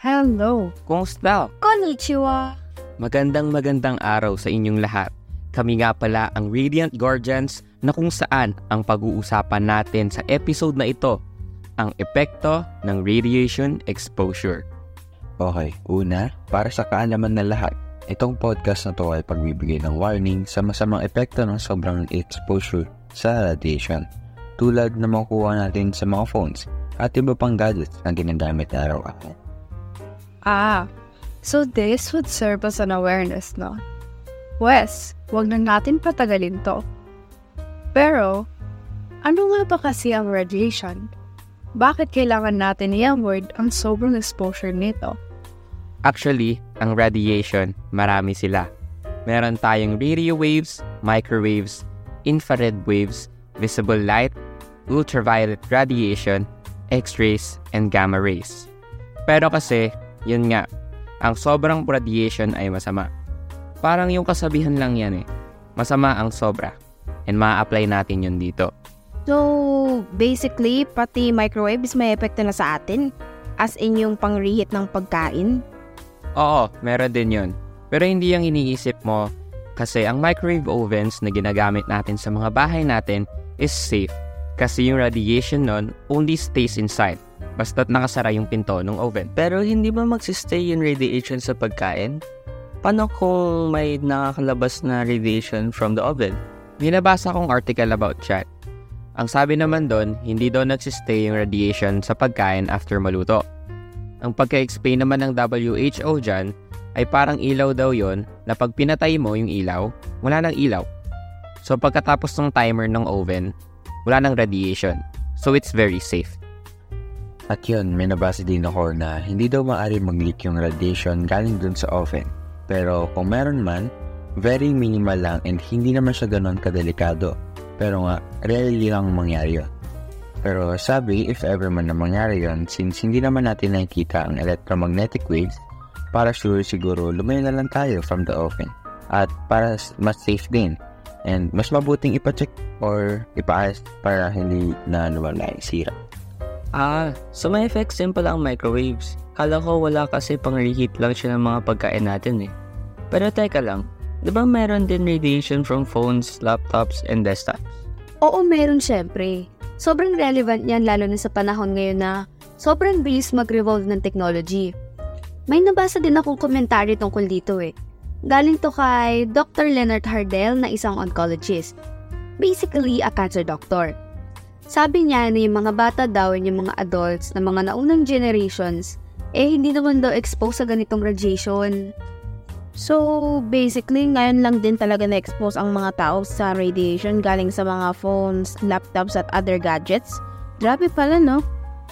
Hello. Kumusta? Konnichiwa. Magandang magandang araw sa inyong lahat. Kami nga pala ang Radiant Guardians na kung saan ang pag-uusapan natin sa episode na ito, ang epekto ng radiation exposure. Okay, una, para sa kaalaman na lahat, itong podcast na to ay pagbibigay ng warning sa masamang epekto ng sobrang exposure sa radiation, tulad na makukuha natin sa mga phones at iba pang gadgets na ginagamit araw-araw. Ah, so this would serve as an awareness, no? Wes, wag na natin patagalin to. Pero, ano nga ba kasi ang radiation? Bakit kailangan natin i-avoid ang sobrang exposure nito? Actually, ang radiation, marami sila. Meron tayong radio waves, microwaves, infrared waves, visible light, ultraviolet radiation, X-rays, and gamma rays. Pero kasi, yun nga, ang sobrang radiation ay masama. Parang yung kasabihan lang yan eh. Masama ang sobra. And ma-apply natin yun dito. So, basically, pati microwaves may epekto na sa atin? As in yung pang-reheat ng pagkain? Oo, meron din yun. Pero hindi yung iniisip mo kasi ang microwave ovens na ginagamit natin sa mga bahay natin is safe kasi yung radiation nun only stays inside basta't nakasara yung pinto ng oven. Pero hindi ba magsistay yung radiation sa pagkain? Paano kung may nakakalabas na radiation from the oven? May nabasa kong article about chat. Ang sabi naman doon, hindi daw nagsistay yung radiation sa pagkain after maluto. Ang pagka-explain naman ng WHO dyan ay parang ilaw daw yon na pag pinatay mo yung ilaw, wala nang ilaw. So pagkatapos ng timer ng oven, wala nang radiation. So it's very safe. At yun, may nabasa din ako na hindi daw maaari mag-leak yung radiation galing dun sa oven. Pero kung meron man, very minimal lang and hindi naman siya ganon kadelikado. Pero nga, rarely lang mangyari yun. Pero sabi, if ever man na mangyari yun, since hindi naman natin nakikita ang electromagnetic waves, para sure siguro lumayo na lang tayo from the oven. At para mas safe din. And mas mabuting ipacheck or ipaayos para hindi na yung sira. Ah, so may effects din pala ang microwaves. Kala ko wala kasi pang reheat lang siya ng mga pagkain natin eh. Pero teka lang, di ba meron din radiation from phones, laptops, and desktops? Oo, meron syempre. Sobrang relevant yan lalo na sa panahon ngayon na sobrang bilis mag-revolve ng technology. May nabasa din akong komentaryo tungkol dito eh. Galing to kay Dr. Leonard Hardell na isang oncologist. Basically, a cancer doctor. Sabi niya na yung mga bata daw and yung mga adults na mga naunang generations, eh hindi naman daw exposed sa ganitong radiation. So, basically, ngayon lang din talaga na-expose ang mga tao sa radiation galing sa mga phones, laptops at other gadgets. Grabe pala, no?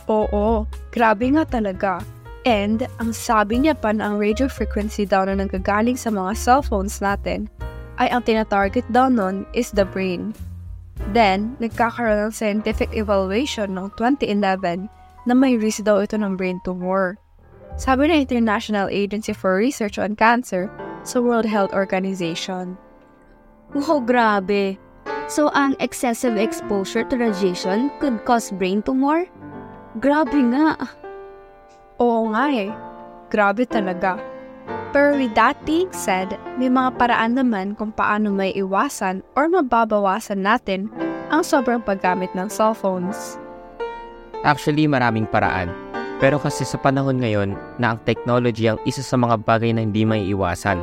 Oo, grabe nga talaga. And, ang sabi niya pa na ang radio frequency daw na nanggagaling sa mga cellphones natin ay ang tinatarget daw nun is the brain. Then, nagkakaroon ng scientific evaluation noong 2011 na may risk daw ito ng brain tumor. Sabi ng International Agency for Research on Cancer sa World Health Organization. Wow, grabe. So, ang excessive exposure to radiation could cause brain tumor? Grabe nga. Oo nga eh. Grabe talaga. Pero with that being said, may mga paraan naman kung paano may iwasan or mababawasan natin ang sobrang paggamit ng cellphones. Actually, maraming paraan. Pero kasi sa panahon ngayon na ang technology ang isa sa mga bagay na hindi may iwasan.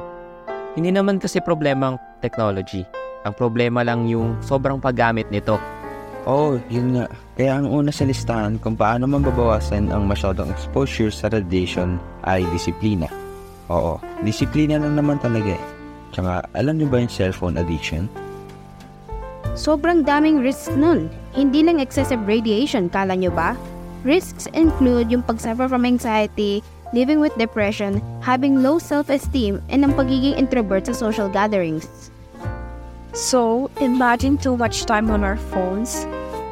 Hindi naman kasi problema ang technology. Ang problema lang yung sobrang paggamit nito. Oo, oh, yun nga. Kaya ang una sa listahan kung paano mababawasan ang masyadong exposure sa radiation ay disiplina. Oo, disiplina lang naman talaga eh. Tsaka, alam niyo ba yung cellphone addiction? Sobrang daming risks nun. Hindi lang excessive radiation, kala nyo ba? Risks include yung pag-suffer from anxiety, living with depression, having low self-esteem, and ang pagiging introvert sa social gatherings. So, imagine too much time on our phones.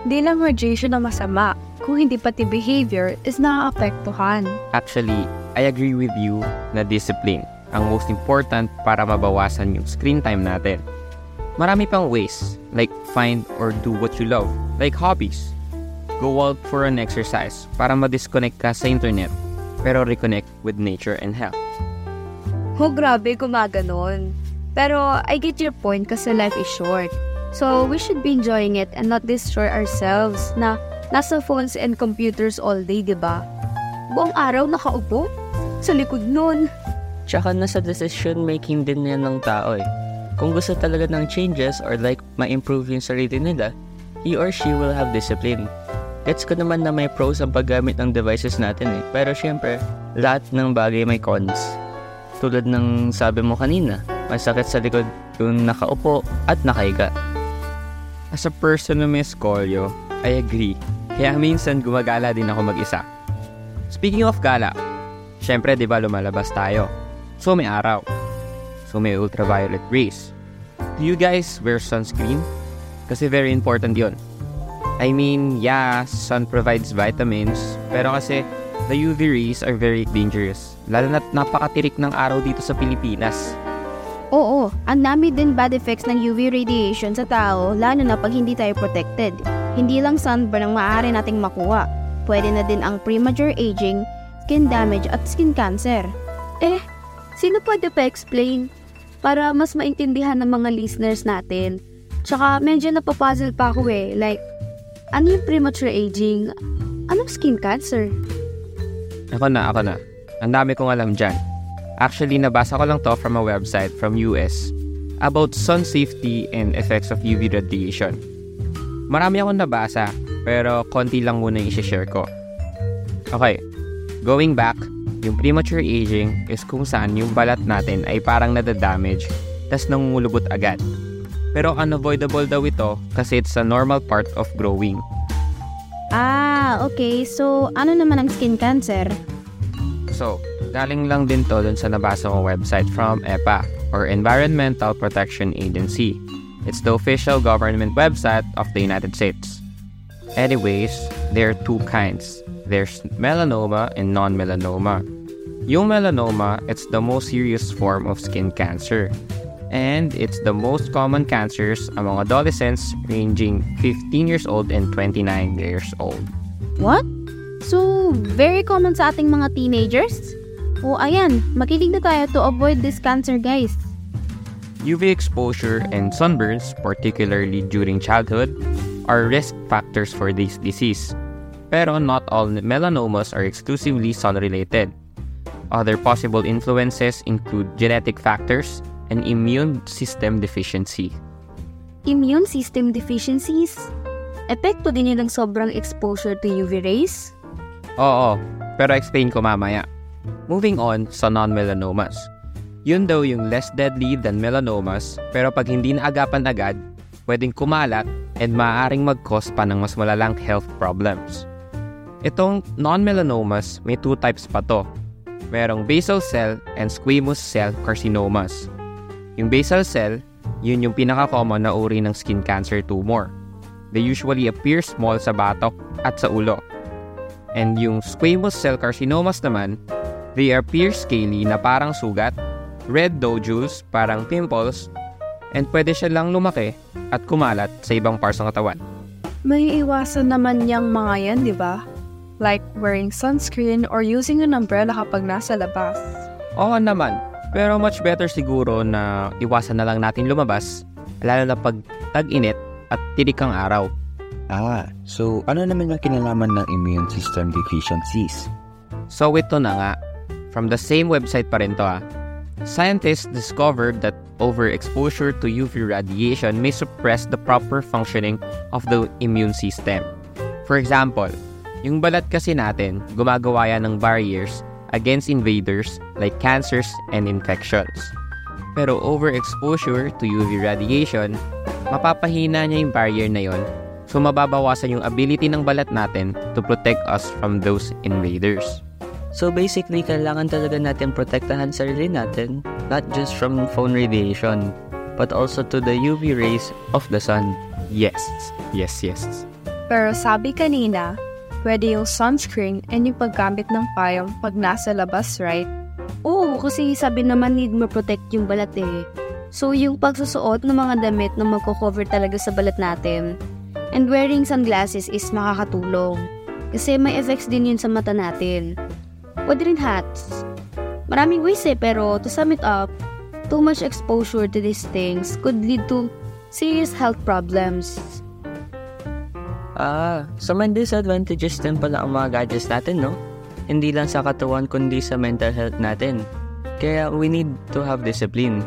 Di lang radiation na masama, kung hindi pati behavior is naaapektuhan. Actually, I agree with you na discipline ang most important para mabawasan yung screen time natin. Marami pang ways, like find or do what you love, like hobbies. Go out for an exercise para ma-disconnect ka sa internet. pero reconnect with nature and health. Oh, grabe, gumaganon. Pero I get your point kasi life is short. So, we should be enjoying it and not destroy ourselves na nasa phones and computers all day, di ba? Buong araw nakaupo sa likod nun. Tsaka nasa decision making din yan ng tao eh. Kung gusto talaga ng changes or like ma-improve yung sarili nila, he or she will have discipline. Gets ko naman na may pros ang paggamit ng devices natin eh. Pero syempre, lahat ng bagay may cons. Tulad ng sabi mo kanina, masakit sa likod yung nakaupo at nakahiga. As a person na may scolio, I agree. Kaya minsan gumagala din ako mag-isa. Speaking of gala, syempre di ba lumalabas tayo? So may araw. So may ultraviolet rays. Do you guys wear sunscreen? Kasi very important yon. I mean, yeah, sun provides vitamins, pero kasi the UV rays are very dangerous. Lalo na't napakatirik ng araw dito sa Pilipinas. Oo, ang dami din bad effects ng UV radiation sa tao lalo na pag hindi tayo protected. Hindi lang sunburn ang maaari nating makuha. Pwede na din ang premature aging, skin damage at skin cancer. Eh, sino pwede pa explain? Para mas maintindihan ng mga listeners natin. Tsaka medyo napapuzzle pa ako eh. Like, ano yung premature aging? Anong skin cancer? Ako na, ako na. Ang dami kong alam dyan. Actually, nabasa ko lang to from a website from US about sun safety and effects of UV radiation. Marami akong nabasa, pero konti lang muna yung share ko. Okay, going back, yung premature aging is kung saan yung balat natin ay parang nadadamage, tas nangungulubot agad. Pero unavoidable daw ito kasi it's a normal part of growing. Ah, okay. So, ano naman ang skin cancer? So, galing lang din to dun sa nabasa kong website from EPA or Environmental Protection Agency. It's the official government website of the United States. Anyways, there are two kinds. There's melanoma and non-melanoma. Yung melanoma, it's the most serious form of skin cancer. And it's the most common cancers among adolescents ranging 15 years old and 29 years old. What? So, very common sa ating mga teenagers? O ayan, makinig na tayo to avoid this cancer guys. UV exposure and sunburns, particularly during childhood, are risk factors for this disease. Pero not all melanomas are exclusively sun-related. Other possible influences include genetic factors and immune system deficiency. Immune system deficiencies? Epekto din yun ng sobrang exposure to UV rays? Oo, pero explain ko mamaya. Moving on sa non-melanomas. Yun daw yung less deadly than melanomas, pero pag hindi naagapan agad, pwedeng kumalat and maaaring mag-cause pa ng mas malalang health problems. Itong non-melanomas, may two types pa to. Merong basal cell and squamous cell carcinomas. Yung basal cell, yun yung pinaka-common na uri ng skin cancer tumor. They usually appear small sa batok at sa ulo. And yung squamous cell carcinomas naman, they appear scaly na parang sugat, red nodules parang pimples, and pwede siya lang lumaki at kumalat sa ibang parts ng katawan. May iwasan naman niyang mga yan, di ba? Like wearing sunscreen or using an umbrella kapag nasa labas. Oo naman, pero much better siguro na iwasan na lang natin lumabas, lalo na pag tag-init at tirik ang araw. Ah, so ano naman yung kinalaman ng immune system deficiencies? So ito na nga, from the same website pa rin to ah. Scientists discovered that overexposure to UV radiation may suppress the proper functioning of the immune system. For example, yung balat kasi natin, gumagawa yan ng barriers against invaders like cancers and infections. Pero overexposure to UV radiation, mapapahina niya yung barrier na yon so mababawasan yung ability ng balat natin to protect us from those invaders. So basically, kailangan talaga natin protektahan sarili natin, not just from phone radiation, but also to the UV rays of the sun. Yes, yes, yes. Pero sabi kanina, pwede yung sunscreen and yung paggamit ng payong pag nasa labas, right? Oo, kasi sabi naman need mo protect yung balat eh. So yung pagsusuot ng mga damit na magko-cover talaga sa balat natin. And wearing sunglasses is makakatulong. Kasi may effects din yun sa mata natin. Pwede rin hats. Maraming ways eh, pero to sum it up, too much exposure to these things could lead to serious health problems. Ah, so may disadvantages din pala ang mga gadgets natin, no? Hindi lang sa katawan kundi sa mental health natin. Kaya we need to have discipline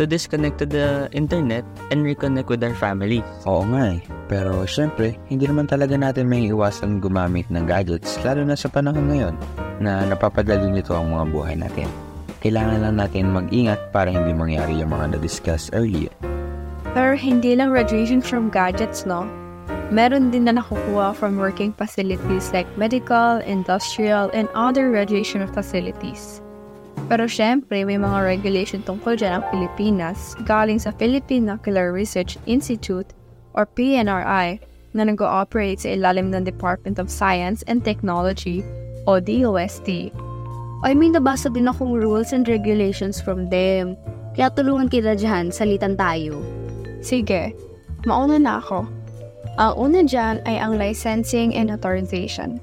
to disconnect to the internet and reconnect with our family. Oo nga eh. Pero syempre, hindi naman talaga natin may iwasan gumamit ng gadgets lalo na sa panahon ngayon na napapadali nito ang mga buhay natin. Kailangan lang natin mag-ingat para hindi mangyari yung mga na-discuss earlier. Pero hindi lang radiation from gadgets, no? Meron din na nakukuha from working facilities like medical, industrial, and other radiation facilities. Pero syempre, may mga regulation tungkol dyan ang Pilipinas galing sa Philippine Nuclear Research Institute or PNRI na nag-ooperate sa ilalim ng Department of Science and Technology o DOST. I mean, nabasa din akong rules and regulations from them. Kaya tulungan kita dyan, salitan tayo. Sige, mauna na ako. Ang una dyan ay ang licensing and authorization.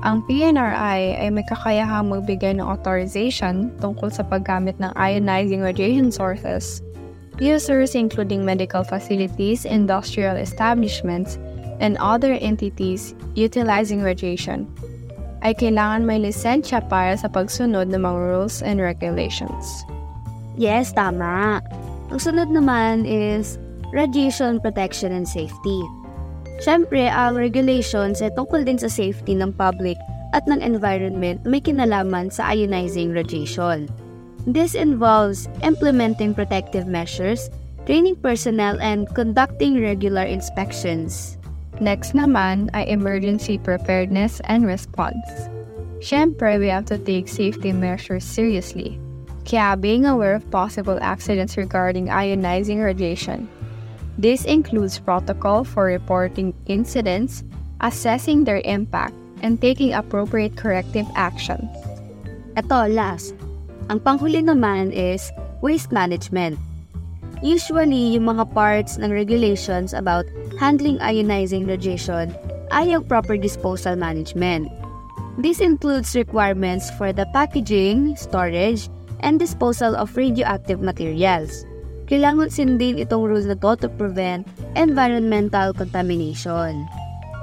Ang PNRI ay may kakayahang magbigay ng authorization tungkol sa paggamit ng ionizing radiation sources. Users including medical facilities, industrial establishments, and other entities utilizing radiation ay kailangan may lisensya para sa pagsunod ng mga rules and regulations. Yes, tama. Ang sunod naman is radiation protection and safety. Siyempre, ang regulations ay tungkol din sa safety ng public at ng environment may kinalaman sa ionizing radiation. This involves implementing protective measures, training personnel, and conducting regular inspections. Next naman ay emergency preparedness and response. Siyempre, we have to take safety measures seriously. Kaya being aware of possible accidents regarding ionizing radiation This includes protocol for reporting incidents, assessing their impact, and taking appropriate corrective actions. Ito, last. Ang panghuli naman is waste management. Usually, yung mga parts ng regulations about handling ionizing radiation ay ang proper disposal management. This includes requirements for the packaging, storage, and disposal of radioactive materials kailangan sundin itong rules na to to prevent environmental contamination.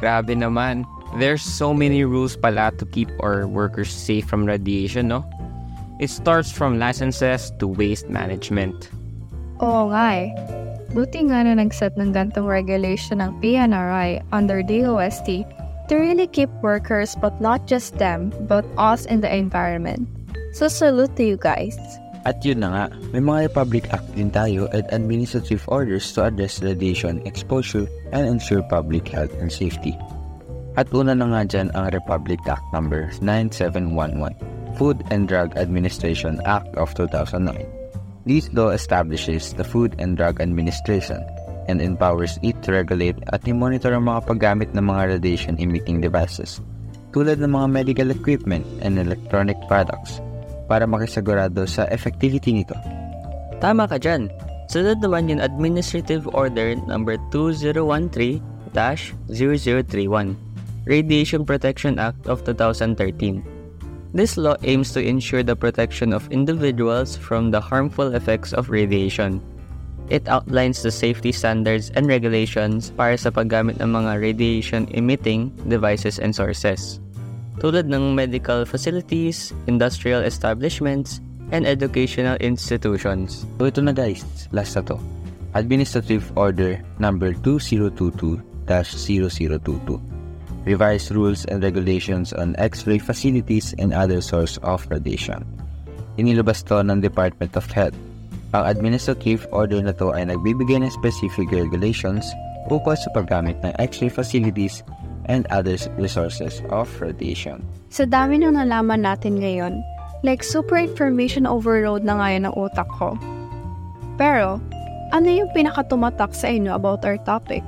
Grabe naman. There's so many rules pala to keep our workers safe from radiation, no? It starts from licenses to waste management. Oo nga eh. Buti nga na nag-set ng gantong regulation ng PNRI under DOST to really keep workers but not just them, but us in the environment. So salute to you guys. At yun na nga, may mga Republic Act din tayo at administrative orders to address radiation exposure and ensure public health and safety. At una na nga dyan ang Republic Act No. 9711, Food and Drug Administration Act of 2009. This law establishes the Food and Drug Administration and empowers it to regulate at monitor ang mga paggamit ng mga radiation-emitting devices tulad ng mga medical equipment and electronic products para makisagurado sa effectivity nito. Tama ka dyan. Sunod naman yung Administrative Order number 2013-0031, Radiation Protection Act of 2013. This law aims to ensure the protection of individuals from the harmful effects of radiation. It outlines the safety standards and regulations para sa paggamit ng mga radiation-emitting devices and sources tulad ng medical facilities, industrial establishments, and educational institutions. So ito na guys, last na to. Administrative Order number 2022-0022. Revised rules and regulations on X-ray facilities and other source of radiation. Inilabas to ng Department of Health. Ang administrative order na to ay nagbibigay ng specific regulations ukol sa paggamit ng X-ray facilities and other resources of radiation. Sa dami ng nalaman natin ngayon, like super information overload na ngayon ng utak ko. Pero, ano yung pinakatumatak sa inyo about our topic?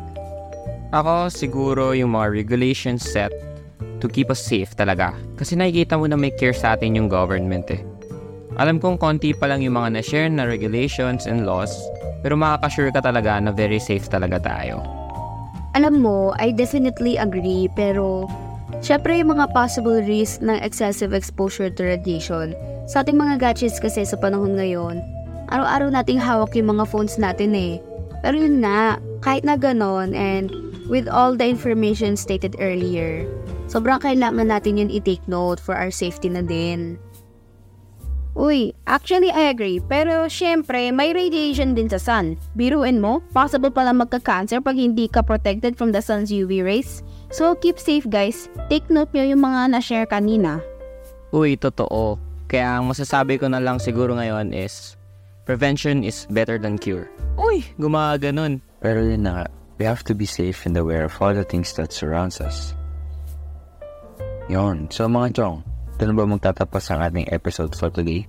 Ako siguro yung mga regulations set to keep us safe talaga. Kasi nakikita mo na may care sa atin yung government eh. Alam kong konti pa lang yung mga na-share na regulations and laws, pero makakasure ka talaga na very safe talaga tayo. Alam mo, I definitely agree, pero Siyempre, yung mga possible risk ng excessive exposure to radiation. Sa ating mga gadgets kasi sa panahon ngayon, araw-araw nating hawak yung mga phones natin eh. Pero yun nga, kahit na ganon and with all the information stated earlier, sobrang kailangan natin yun i-take note for our safety na din. Uy, actually I agree, pero syempre may radiation din sa sun. Biruin mo, possible pala magka-cancer pag hindi ka protected from the sun's UV rays. So keep safe guys, take note nyo yung mga na-share kanina. Uy, totoo. Kaya ang masasabi ko na lang siguro ngayon is, prevention is better than cure. Uy, gumaganon. Pero yun na we have to be safe and aware of all the things that surrounds us. Yon. So mga chong, na ba magtatapos ang ating episode for today?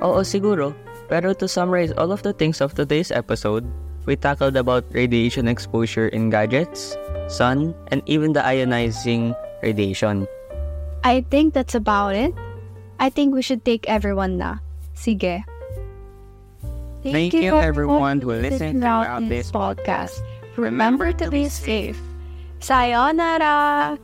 Oo, siguro. Pero to summarize all of the things of today's episode, we tackled about radiation exposure in gadgets, sun, and even the ionizing radiation. I think that's about it. I think we should take everyone na. Sige. Thank you everyone who listened throughout this podcast. Remember to be safe. Sayonara!